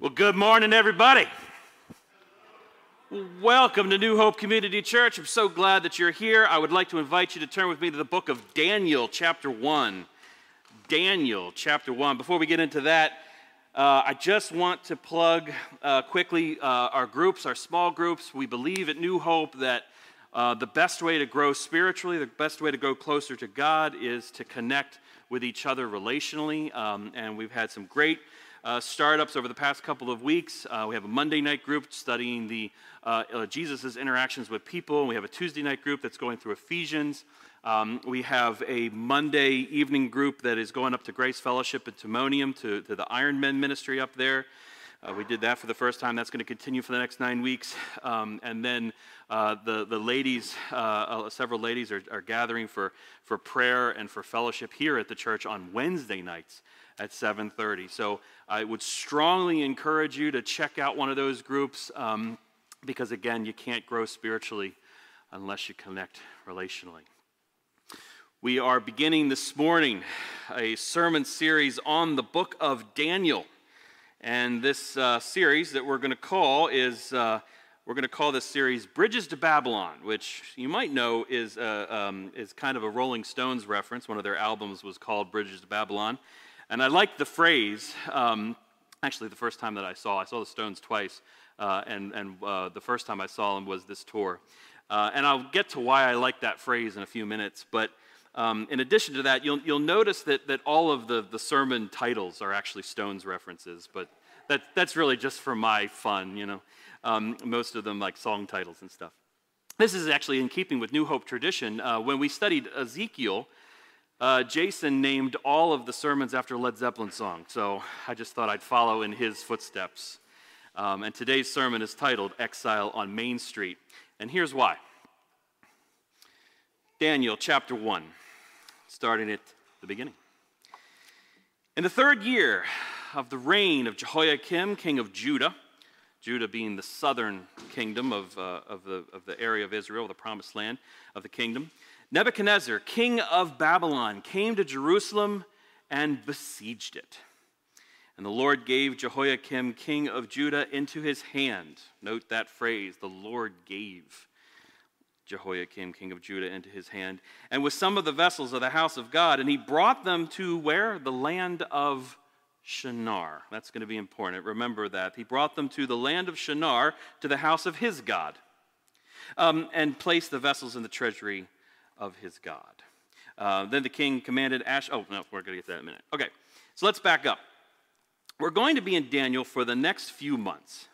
Well, good morning, everybody. Welcome to New Hope Community Church. I'm so glad that you're here. I would like to invite you to turn with me to the book of Daniel, chapter 1. Daniel, chapter 1. Before we get into that, uh, I just want to plug uh, quickly uh, our groups, our small groups. We believe at New Hope that uh, the best way to grow spiritually, the best way to go closer to God is to connect with each other relationally. Um, and we've had some great uh, startups over the past couple of weeks. Uh, we have a Monday night group studying the uh, uh Jesus' interactions with people. We have a Tuesday night group that's going through Ephesians. Um, we have a Monday evening group that is going up to Grace Fellowship at Timonium to, to the Iron Men ministry up there. Uh, we did that for the first time. That's going to continue for the next nine weeks. Um, and then uh, the, the ladies, uh, uh several ladies, are, are gathering for, for prayer and for fellowship here at the church on Wednesday nights at 7.30. So I would strongly encourage you to check out one of those groups um, because, again, you can't grow spiritually unless you connect relationally. We are beginning this morning a sermon series on the book of Daniel. And this uh, series that we're going to call is, uh, we're going to call this series Bridges to Babylon, which you might know is, uh, um, is kind of a Rolling Stones reference. One of their albums was called Bridges to Babylon. And I like the phrase, um, actually, the first time that I saw, I saw the Stones twice, uh, and, and uh, the first time I saw them was this tour. Uh, and I'll get to why I like that phrase in a few minutes, but um, in addition to that, you'll, you'll notice that, that all of the, the sermon titles are actually Stones references, but that, that's really just for my fun, you know. Um, most of them like song titles and stuff. This is actually in keeping with New Hope tradition. Uh, when we studied Ezekiel, uh, Jason named all of the sermons after Led Zeppelin songs, so I just thought I'd follow in his footsteps. Um, and today's sermon is titled Exile on Main Street. And here's why Daniel chapter 1, starting at the beginning. In the third year of the reign of Jehoiakim, king of Judah, Judah being the southern kingdom of, uh, of, the, of the area of Israel, the promised land of the kingdom, Nebuchadnezzar, king of Babylon, came to Jerusalem and besieged it. And the Lord gave Jehoiakim, king of Judah, into his hand. Note that phrase the Lord gave Jehoiakim, king of Judah, into his hand, and with some of the vessels of the house of God. And he brought them to where? The land of Shinar. That's going to be important. Remember that. He brought them to the land of Shinar, to the house of his God, um, and placed the vessels in the treasury of his God. Uh, then the king commanded Ash. Oh, no, we're going to get to that in a minute. Okay, so let's back up. We're going to be in Daniel for the next few months.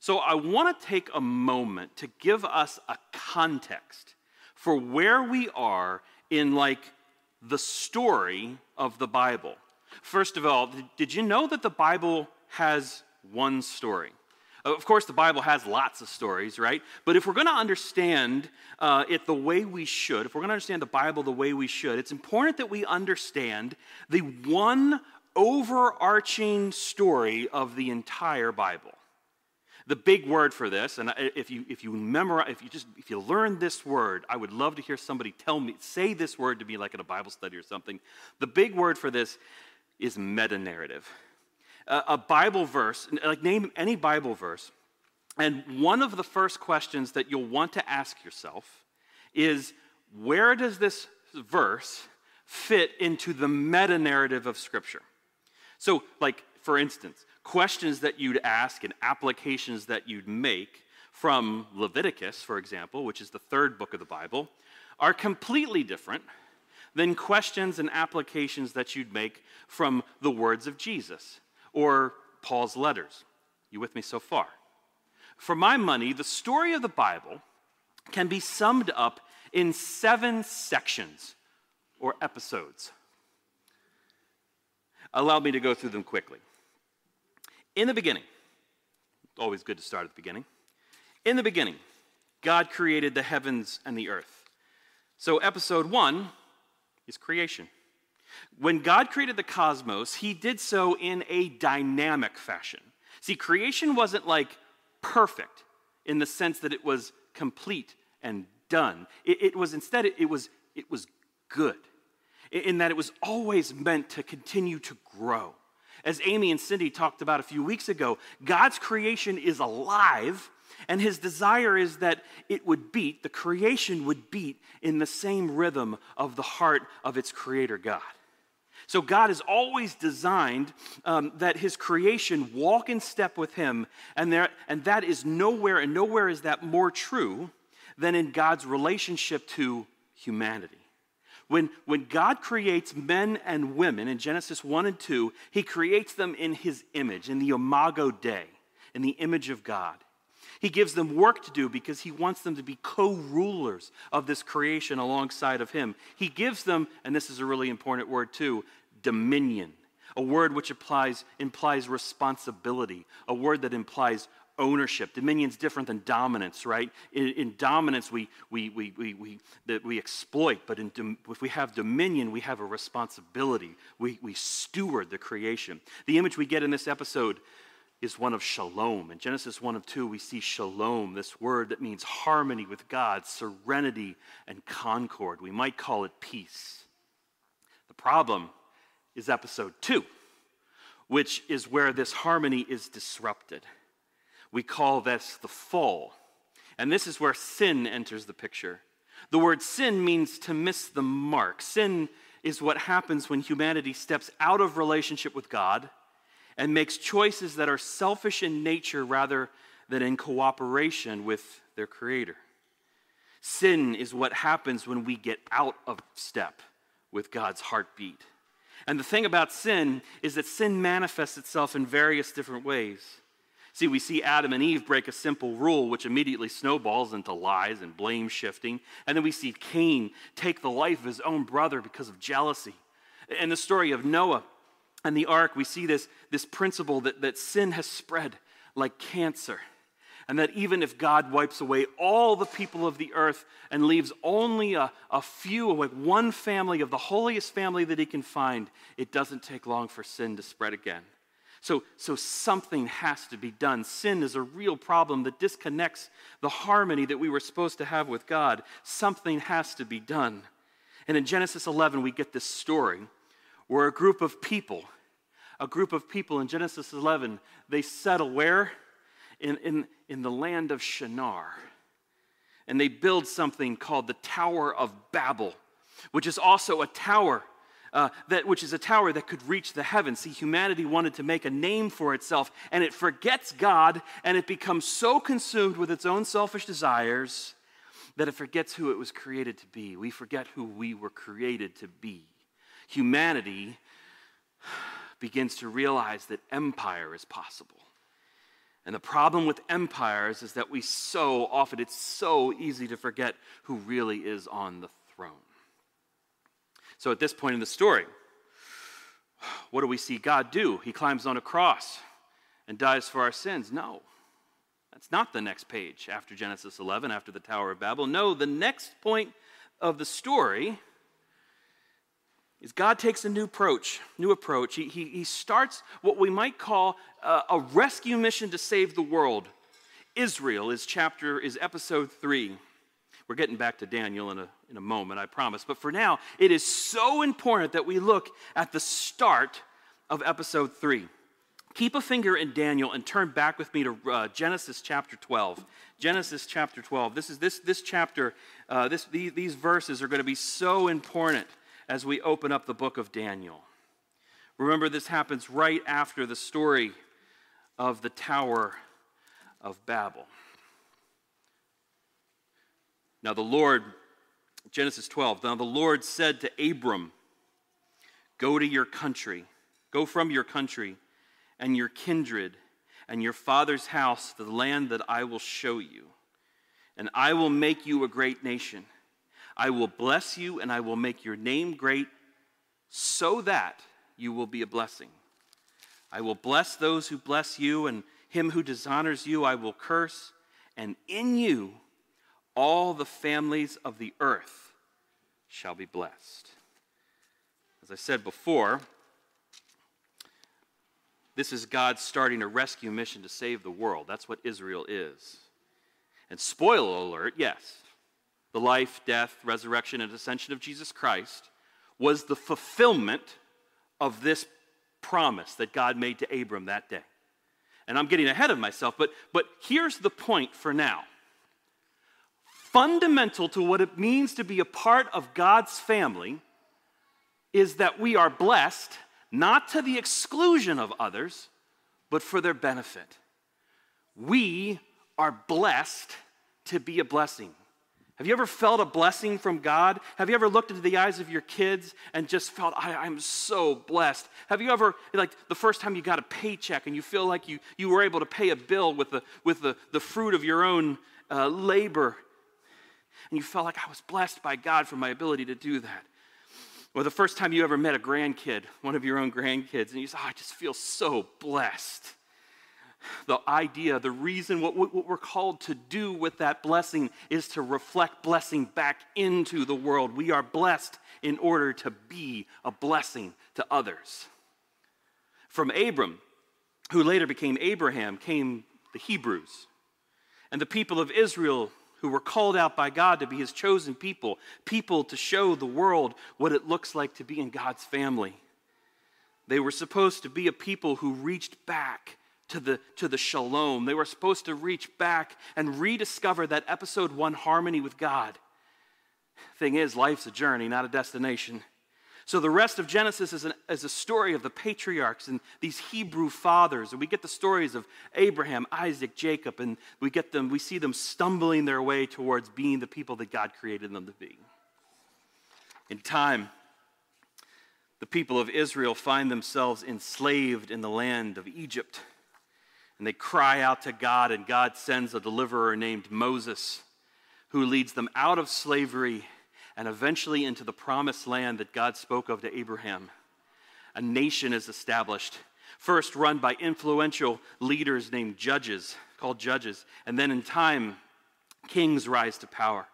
So I want to take a moment to give us a context for where we are in like the story of the Bible. First of all, did you know that the Bible has one story? Of course, the Bible has lots of stories, right? But if we're going to understand uh, it the way we should, if we're going to understand the Bible the way we should, it's important that we understand the one overarching story of the entire Bible. The big word for this, and if you if you memorize, if you just if you learn this word, I would love to hear somebody tell me, say this word to me like in a Bible study or something. The big word for this is meta narrative a Bible verse, like name any Bible verse, and one of the first questions that you'll want to ask yourself is where does this verse fit into the meta narrative of Scripture? So, like, for instance, questions that you'd ask and applications that you'd make from Leviticus, for example, which is the third book of the Bible, are completely different than questions and applications that you'd make from the words of Jesus or Paul's letters. You with me so far? For my money, the story of the Bible can be summed up in seven sections or episodes. Allow me to go through them quickly. In the beginning, always good to start at the beginning. In the beginning, God created the heavens and the earth. So, episode one is creation. When God created the cosmos, he did so in a dynamic fashion. See, creation wasn't like perfect in the sense that it was complete and done. It, it was instead, it, it, was, it was good in that it was always meant to continue to grow. As Amy and Cindy talked about a few weeks ago, God's creation is alive, and his desire is that it would beat, the creation would beat in the same rhythm of the heart of its creator God. So God has always designed um, that his creation walk in step with him, and, there, and that is nowhere, and nowhere is that more true than in God's relationship to humanity. When, when God creates men and women in Genesis 1 and 2, he creates them in his image, in the imago Dei, in the image of God. He gives them work to do because he wants them to be co rulers of this creation alongside of him. He gives them, and this is a really important word too, dominion, a word which applies, implies responsibility, a word that implies ownership. Dominion's different than dominance, right? In, in dominance, we, we, we, we, we, that we exploit, but in, if we have dominion, we have a responsibility. We, we steward the creation. The image we get in this episode is one of shalom. In Genesis 1 of 2, we see shalom, this word that means harmony with God, serenity, and concord. We might call it peace. The problem is episode 2, which is where this harmony is disrupted. We call this the fall. And this is where sin enters the picture. The word sin means to miss the mark. Sin is what happens when humanity steps out of relationship with God and makes choices that are selfish in nature rather than in cooperation with their Creator. Sin is what happens when we get out of step with God's heartbeat. And the thing about sin is that sin manifests itself in various different ways. See, we see Adam and Eve break a simple rule, which immediately snowballs into lies and blame shifting. And then we see Cain take the life of his own brother because of jealousy. In the story of Noah and the ark, we see this, this principle that, that sin has spread like cancer. And that even if God wipes away all the people of the earth and leaves only a, a few, like one family of the holiest family that he can find, it doesn't take long for sin to spread again. So, so something has to be done. Sin is a real problem that disconnects the harmony that we were supposed to have with God. Something has to be done. And in Genesis 11, we get this story where a group of people, a group of people in Genesis 11, they settle where? In, in, in the land of Shinar. And they build something called the Tower of Babel, which is also a tower uh, that, which is a tower that could reach the heavens. See, humanity wanted to make a name for itself, and it forgets God, and it becomes so consumed with its own selfish desires that it forgets who it was created to be. We forget who we were created to be. Humanity begins to realize that empire is possible. And the problem with empires is that we so often, it's so easy to forget who really is on the throne. So at this point in the story, what do we see God do? He climbs on a cross and dies for our sins. No, that's not the next page after Genesis 11, after the Tower of Babel. No, the next point of the story is God takes a new approach. New approach. He, he, he starts what we might call a, a rescue mission to save the world. Israel is chapter is episode three. We're getting back to Daniel in a, in a moment, I promise. But for now, it is so important that we look at the start of episode 3. Keep a finger in Daniel and turn back with me to uh, Genesis chapter 12. Genesis chapter 12. This is this, this chapter, uh, this, these, these verses are going to be so important as we open up the book of Daniel. Remember, this happens right after the story of the Tower of Babel. Now the Lord, Genesis 12, now the Lord said to Abram, Go to your country, go from your country and your kindred and your father's house to the land that I will show you. And I will make you a great nation. I will bless you and I will make your name great so that you will be a blessing. I will bless those who bless you, and him who dishonors you I will curse, and in you all the families of the earth shall be blessed. As I said before, this is God starting a rescue mission to save the world. That's what Israel is. And spoiler alert, yes, the life, death, resurrection, and ascension of Jesus Christ was the fulfillment of this promise that God made to Abram that day. And I'm getting ahead of myself, but, but here's the point for now. Fundamental to what it means to be a part of God's family is that we are blessed not to the exclusion of others, but for their benefit. We are blessed to be a blessing. Have you ever felt a blessing from God? Have you ever looked into the eyes of your kids and just felt, I, am so blessed? Have you ever, like the first time you got a paycheck and you feel like you, you were able to pay a bill with the, with the, the fruit of your own uh, labor, and you felt like I was blessed by God for my ability to do that? Or the first time you ever met a grandkid, one of your own grandkids, and you said, oh, I just feel so blessed the idea, the reason, what, what, we're called to do with that blessing is to reflect blessing back into the world. We are blessed in order to be a blessing to others. From Abram, who later became Abraham, came the Hebrews. And the people of Israel, who were called out by God to be his chosen people, people to show the world what it looks like to be in God's family. They were supposed to be a people who reached back to the, to the shalom. They were supposed to reach back and rediscover that episode one harmony with God. Thing is, life's a journey, not a destination. So the rest of Genesis is, an, is a story of the patriarchs and these Hebrew fathers. And we get the stories of Abraham, Isaac, Jacob, and we get them, we see them stumbling their way towards being the people that God created them to be. In time, the people of Israel find themselves enslaved in the land of Egypt. And they cry out to God, and God sends a deliverer named Moses who leads them out of slavery and eventually into the promised land that God spoke of to Abraham. A nation is established, first run by influential leaders named judges, called judges, and then in time, kings rise to power.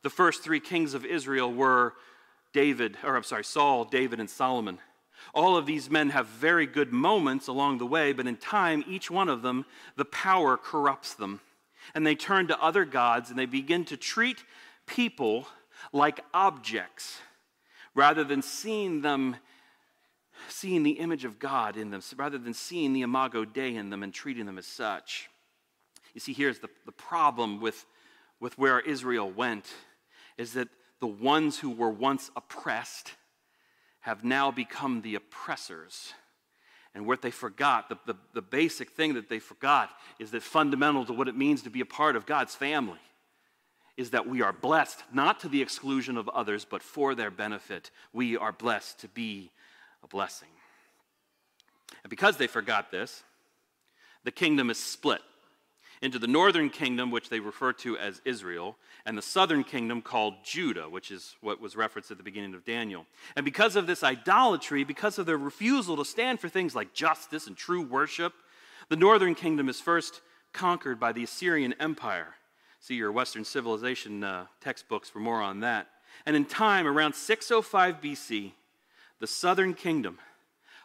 The first three kings of Israel were David, or I'm sorry, Saul, David, and Solomon. All of these men have very good moments along the way, but in time, each one of them, the power corrupts them. And they turn to other gods and they begin to treat people like objects rather than seeing them, seeing the image of God in them, rather than seeing the imago Dei in them and treating them as such. You see, here's the, the problem with, with where Israel went is that the ones who were once oppressed have now become the oppressors. And what they forgot, the, the, the, basic thing that they forgot, is that fundamental to what it means to be a part of God's family is that we are blessed not to the exclusion of others, but for their benefit. We are blessed to be a blessing. And because they forgot this, the kingdom is split into the northern kingdom, which they refer to as Israel, and the southern kingdom called Judah, which is what was referenced at the beginning of Daniel. And because of this idolatry, because of their refusal to stand for things like justice and true worship, the northern kingdom is first conquered by the Assyrian Empire. See your Western civilization uh, textbooks for more on that. And in time, around 605 BC, the southern kingdom,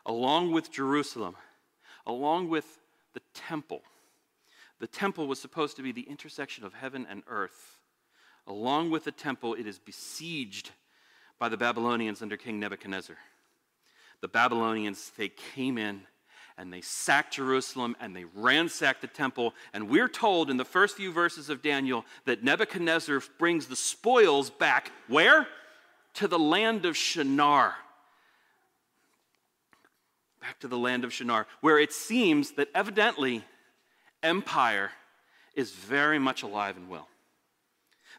along with Jerusalem, along with the temple, the temple was supposed to be the intersection of heaven and earth. Along with the temple, it is besieged by the Babylonians under King Nebuchadnezzar. The Babylonians, they came in and they sacked Jerusalem and they ransacked the temple. And we're told in the first few verses of Daniel that Nebuchadnezzar brings the spoils back where? To the land of Shinar. Back to the land of Shinar, where it seems that evidently empire is very much alive and well.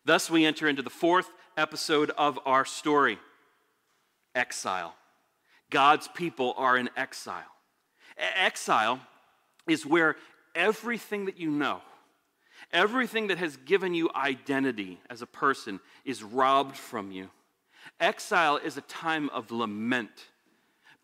Thus, we enter into the fourth episode of our story exile. God's people are in exile. Exile is where everything that you know, everything that has given you identity as a person, is robbed from you. Exile is a time of lament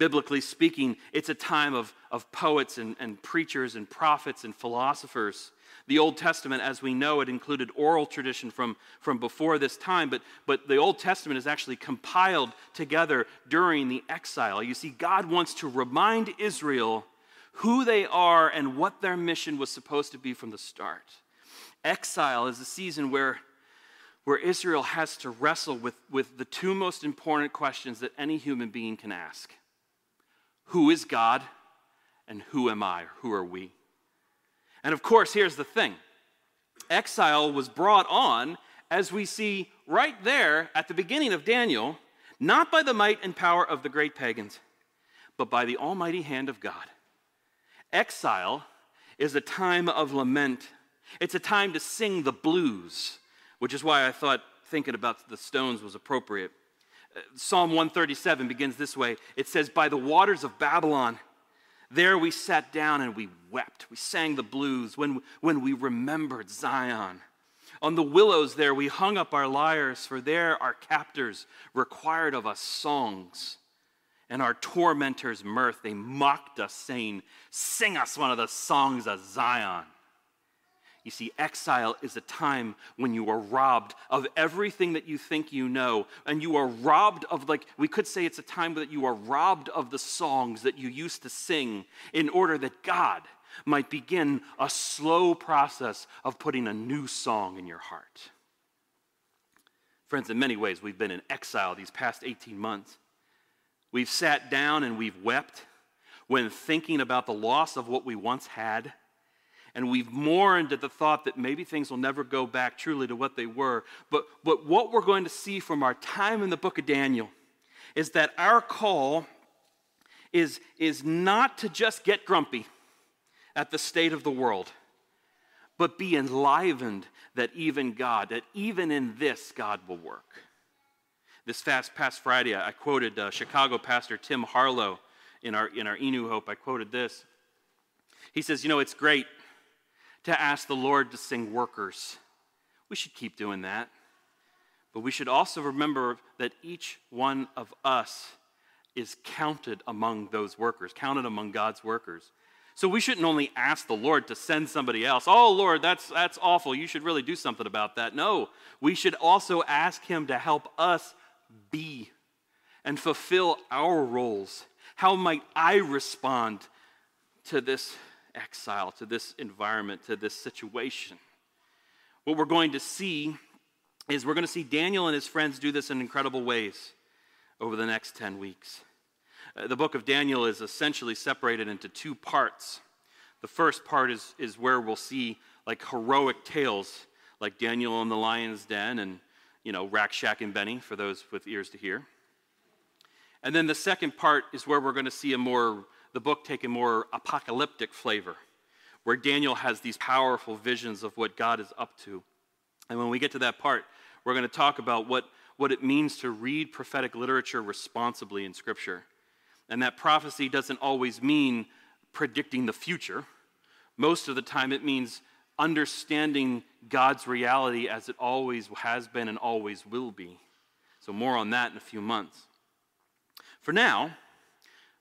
biblically speaking, it's a time of, of poets and, and preachers and prophets and philosophers. The Old Testament, as we know, it included oral tradition from, from before this time, but, but the Old Testament is actually compiled together during the exile. You see, God wants to remind Israel who they are and what their mission was supposed to be from the start. Exile is a season where, where Israel has to wrestle with, with the two most important questions that any human being can ask who is God and who am I? Who are we? And of course, here's the thing exile was brought on, as we see right there at the beginning of Daniel, not by the might and power of the great pagans, but by the almighty hand of God. Exile is a time of lament, it's a time to sing the blues, which is why I thought thinking about the stones was appropriate. Uh, Psalm 137 begins this way it says, By the waters of Babylon, there we sat down and we wept. We sang the blues when, when we remembered Zion. On the willows there we hung up our lyres, for there our captors required of us songs. And our tormentors' mirth, they mocked us, saying, Sing us one of the songs of Zion. You see, exile is a time when you are robbed of everything that you think you know. And you are robbed of, like, we could say it's a time that you are robbed of the songs that you used to sing in order that God might begin a slow process of putting a new song in your heart. Friends, in many ways, we've been in exile these past 18 months. We've sat down and we've wept when thinking about the loss of what we once had and we've mourned at the thought that maybe things will never go back truly to what they were. But, but what we're going to see from our time in the book of Daniel is that our call is, is not to just get grumpy at the state of the world, but be enlivened that even God, that even in this, God will work. This fast past Friday, I quoted uh, Chicago pastor Tim Harlow in our, in our Inu Hope. I quoted this. He says, You know, it's great to ask the Lord to sing workers. We should keep doing that. But we should also remember that each one of us is counted among those workers, counted among God's workers. So we shouldn't only ask the Lord to send somebody else. Oh, Lord, that's, that's awful. You should really do something about that. No, we should also ask Him to help us be and fulfill our roles. How might I respond to this exile, to this environment, to this situation. What we're going to see is we're going to see Daniel and his friends do this in incredible ways over the next 10 weeks. Uh, the book of Daniel is essentially separated into two parts. The first part is, is where we'll see like heroic tales, like Daniel in the lion's den and, you know, Rack, Shack and Benny, for those with ears to hear. And then the second part is where we're going to see a more the book take a more apocalyptic flavor, where Daniel has these powerful visions of what God is up to. And when we get to that part, we're going to talk about what, what it means to read prophetic literature responsibly in Scripture. And that prophecy doesn't always mean predicting the future. Most of the time, it means understanding God's reality as it always has been and always will be. So, more on that in a few months. For now,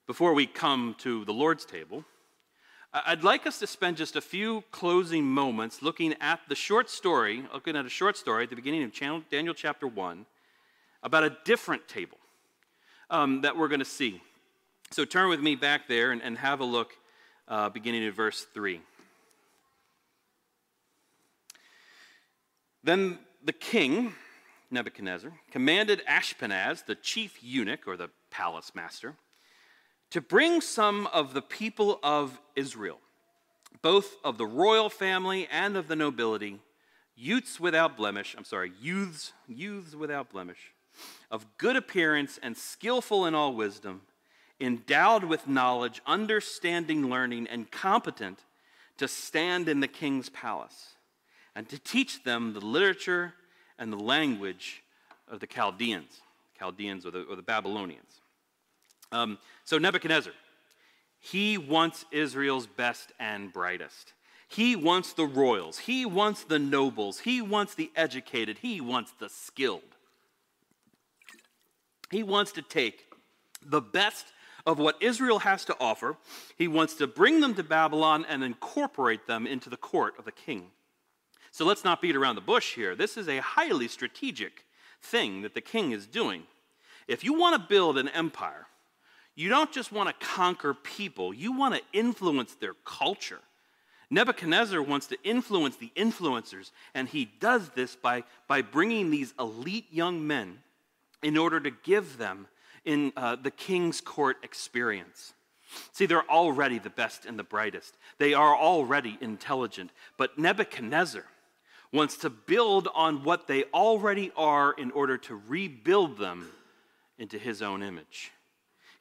before we come to the Lord's table, I'd like us to spend just a few closing moments looking at the short story, looking at a short story at the beginning of Daniel chapter 1 about a different table um, that we're going to see. So turn with me back there and, and have a look uh, beginning at verse 3. Then the king, Nebuchadnezzar, commanded Ashpenaz, the chief eunuch or the palace master, to bring some of the people of Israel, both of the royal family and of the nobility, youths without blemish, I'm sorry, youths, youths without blemish, of good appearance and skillful in all wisdom, endowed with knowledge, understanding, learning, and competent to stand in the king's palace, and to teach them the literature and the language of the Chaldeans, Chaldeans or the, or the Babylonians. Um, so, Nebuchadnezzar, he wants Israel's best and brightest. He wants the royals. He wants the nobles. He wants the educated. He wants the skilled. He wants to take the best of what Israel has to offer. He wants to bring them to Babylon and incorporate them into the court of the king. So let's not beat around the bush here. This is a highly strategic thing that the king is doing. If you want to build an empire, you don't just want to conquer people, you want to influence their culture. Nebuchadnezzar wants to influence the influencers, and he does this by, by bringing these elite young men in order to give them in uh, the king's court experience. See, they're already the best and the brightest. They are already intelligent. But Nebuchadnezzar wants to build on what they already are in order to rebuild them into his own image.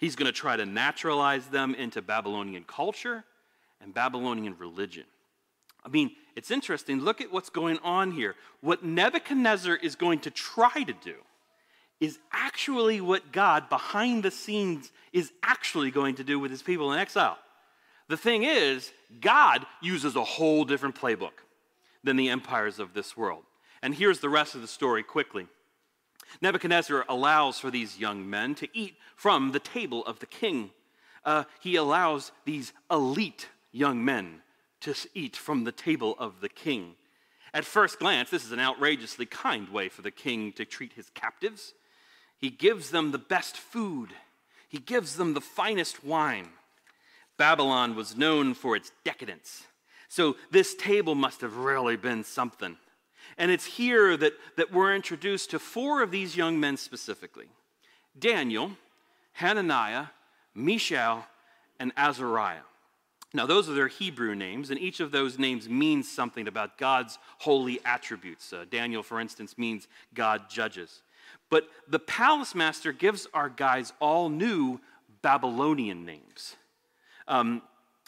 He's going to try to naturalize them into Babylonian culture and Babylonian religion. I mean, it's interesting. Look at what's going on here. What Nebuchadnezzar is going to try to do is actually what God, behind the scenes, is actually going to do with his people in exile. The thing is, God uses a whole different playbook than the empires of this world. And here's the rest of the story quickly. Nebuchadnezzar allows for these young men to eat from the table of the king. Uh, he allows these elite young men to eat from the table of the king. At first glance, this is an outrageously kind way for the king to treat his captives. He gives them the best food, he gives them the finest wine. Babylon was known for its decadence. So this table must have really been something. And it's here that, that we're introduced to four of these young men specifically Daniel, Hananiah, Mishael, and Azariah. Now, those are their Hebrew names, and each of those names means something about God's holy attributes. Uh, Daniel, for instance, means God judges. But the palace master gives our guys all new Babylonian names. Um,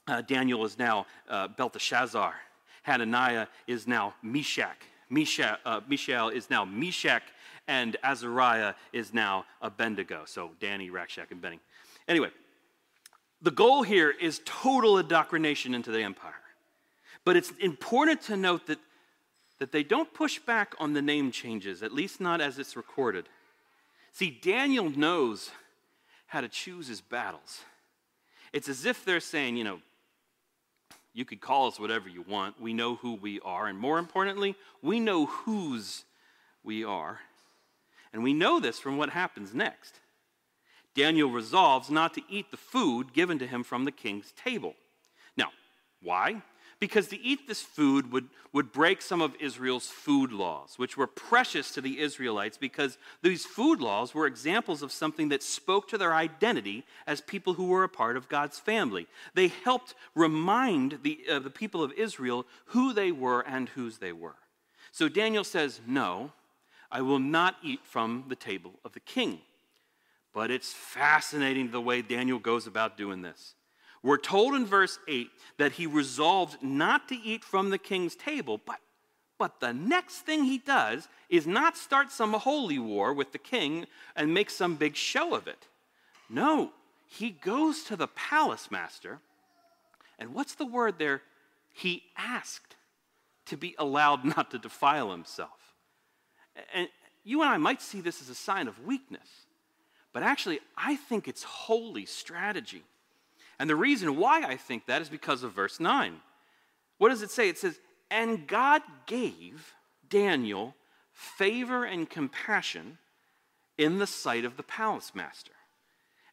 uh, Daniel is now uh, Belteshazzar. Hananiah is now Meshach. Misha, uh, Mishael is now Meshach. And Azariah is now Abednego. So Danny, Rack, Shack, and Benny. Anyway, the goal here is total indoctrination into the empire. But it's important to note that, that they don't push back on the name changes, at least not as it's recorded. See, Daniel knows how to choose his battles. It's as if they're saying, you know, you could call us whatever you want. We know who we are. And more importantly, we know whose we are. And we know this from what happens next. Daniel resolves not to eat the food given to him from the king's table. Now, why? Because to eat this food would, would break some of Israel's food laws, which were precious to the Israelites because these food laws were examples of something that spoke to their identity as people who were a part of God's family. They helped remind the, uh, the people of Israel who they were and whose they were. So Daniel says, No, I will not eat from the table of the king. But it's fascinating the way Daniel goes about doing this. We're told in verse 8 that he resolved not to eat from the king's table, but, but the next thing he does is not start some holy war with the king and make some big show of it. No, he goes to the palace master, and what's the word there? He asked to be allowed not to defile himself. And you and I might see this as a sign of weakness. But actually, I think it's holy strategy. And the reason why I think that is because of verse 9. What does it say? It says, And God gave Daniel favor and compassion in the sight of the palace master.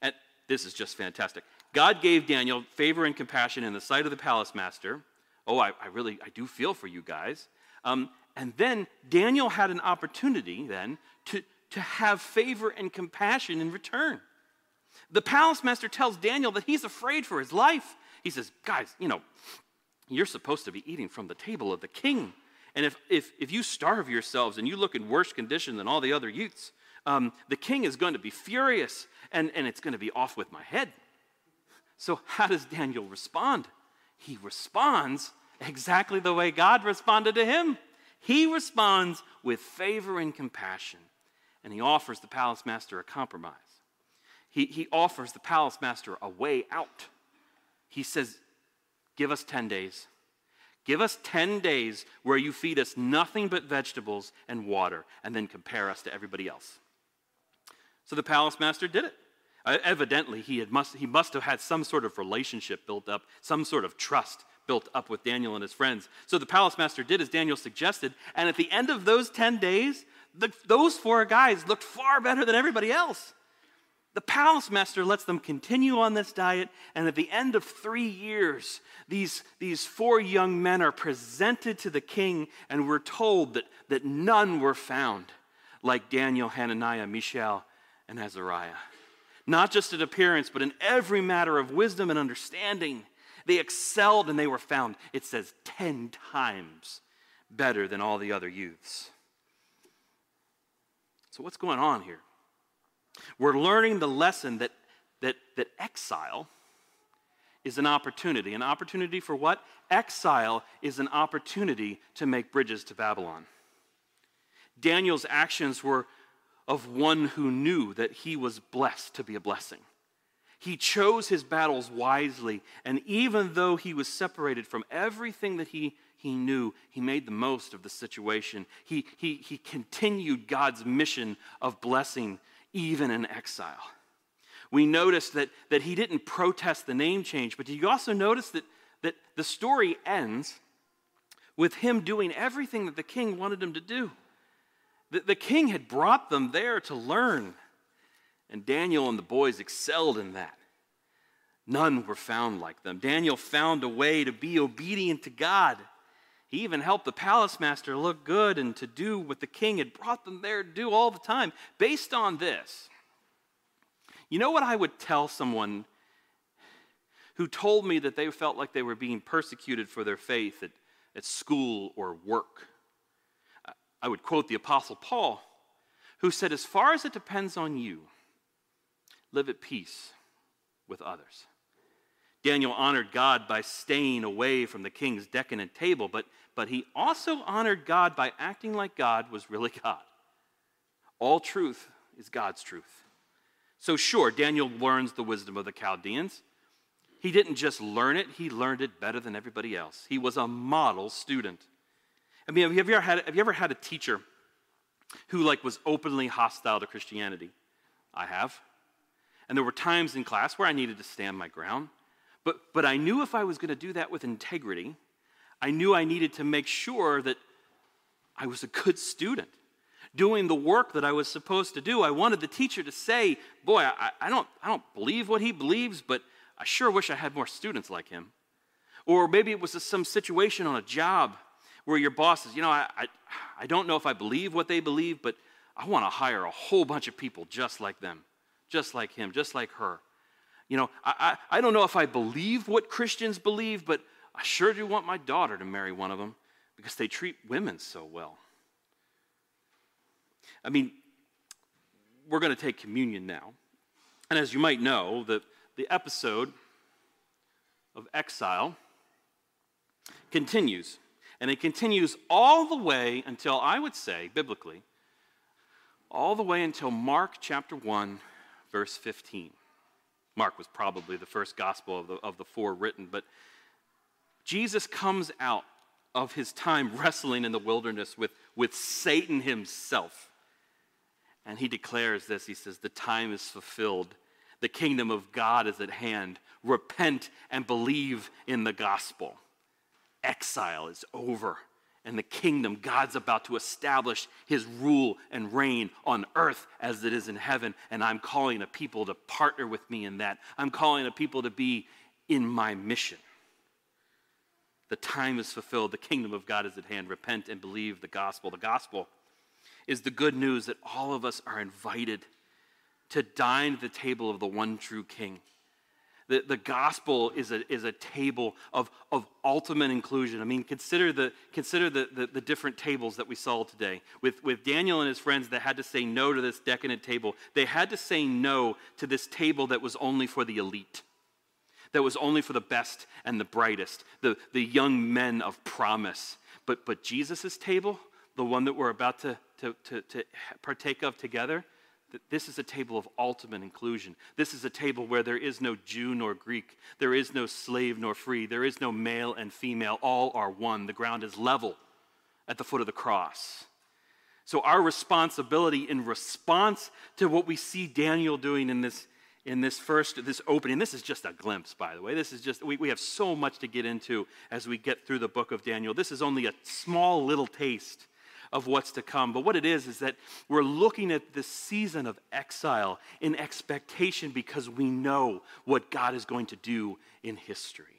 And this is just fantastic. God gave Daniel favor and compassion in the sight of the palace master. Oh, I, I really, I do feel for you guys. Um, and then Daniel had an opportunity then to, to have favor and compassion in return. The palace master tells Daniel that he's afraid for his life. He says, Guys, you know, you're supposed to be eating from the table of the king. And if, if, if you starve yourselves and you look in worse condition than all the other youths, um, the king is going to be furious and, and it's going to be off with my head. So, how does Daniel respond? He responds exactly the way God responded to him. He responds with favor and compassion and he offers the palace master a compromise. He, he offers the palace master a way out. He says, Give us 10 days. Give us 10 days where you feed us nothing but vegetables and water, and then compare us to everybody else. So the palace master did it. Uh, evidently, he, had must, he must have had some sort of relationship built up, some sort of trust built up with Daniel and his friends. So the palace master did as Daniel suggested, and at the end of those 10 days, the, those four guys looked far better than everybody else. The palace master lets them continue on this diet, and at the end of three years, these, these four young men are presented to the king, and we're told that, that none were found like Daniel, Hananiah, Mishael, and Azariah. not just in appearance, but in every matter of wisdom and understanding. They excelled and they were found, it says, 10 times better than all the other youths. So, what's going on here? We're learning the lesson that, that, that exile is an opportunity. An opportunity for what? Exile is an opportunity to make bridges to Babylon. Daniel's actions were of one who knew that he was blessed to be a blessing. He chose his battles wisely, and even though he was separated from everything that he, he knew, he made the most of the situation. He, he, he continued God's mission of blessing even in exile. We notice that, that he didn't protest the name change, but you also notice that, that the story ends with him doing everything that the king wanted him to do. The, the king had brought them there to learn, and Daniel and the boys excelled in that. None were found like them. Daniel found a way to be obedient to God. He even helped the palace master look good and to do what the king had brought them there to do all the time. Based on this, you know what I would tell someone who told me that they felt like they were being persecuted for their faith at, at school or work? I would quote the Apostle Paul, who said, As far as it depends on you, live at peace with others. Daniel honored God by staying away from the king's decadent table, but, but he also honored God by acting like God was really God. All truth is God's truth. So, sure, Daniel learns the wisdom of the Chaldeans. He didn't just learn it, he learned it better than everybody else. He was a model student. I mean, have you ever had, have you ever had a teacher who like was openly hostile to Christianity? I have. And there were times in class where I needed to stand my ground. But, but I knew if I was going to do that with integrity, I knew I needed to make sure that I was a good student, doing the work that I was supposed to do. I wanted the teacher to say, Boy, I, I, don't, I don't believe what he believes, but I sure wish I had more students like him. Or maybe it was some situation on a job where your boss says, You know, I, I, I don't know if I believe what they believe, but I want to hire a whole bunch of people just like them, just like him, just like her. You know, I, I, I don't know if I believe what Christians believe, but I sure do want my daughter to marry one of them because they treat women so well. I mean, we're going to take communion now. And as you might know, the, the episode of exile continues. And it continues all the way until, I would say, biblically, all the way until Mark chapter 1, verse 15. Mark was probably the first gospel of the, of the four written, but Jesus comes out of his time wrestling in the wilderness with, with Satan himself. And he declares this He says, The time is fulfilled. The kingdom of God is at hand. Repent and believe in the gospel exile is over and the kingdom, God's about to establish his rule and reign on earth as it is in heaven. And I'm calling a people to partner with me in that. I'm calling a people to be in my mission. The time is fulfilled. The kingdom of God is at hand. Repent and believe the gospel. The gospel is the good news that all of us are invited to dine at the table of the one true king. The, the gospel is a, is a table of, of ultimate inclusion. I mean, consider, the, consider the, the, the different tables that we saw today. With, with Daniel and his friends that had to say no to this decadent table, they had to say no to this table that was only for the elite that was only for the best and the brightest, the, the young men of promise. But, but Jesus' table, the one that we're about to, to, to, to partake of together, this is a table of ultimate inclusion. This is a table where there is no Jew nor Greek, there is no slave nor free, there is no male and female. All are one. The ground is level at the foot of the cross. So, our responsibility in response to what we see Daniel doing in this, in this first, this opening, this is just a glimpse, by the way. This is just, we, we have so much to get into as we get through the book of Daniel. This is only a small little taste of what's to come. But what it is, is that we're looking at this season of exile in expectation because we know what God is going to do in history.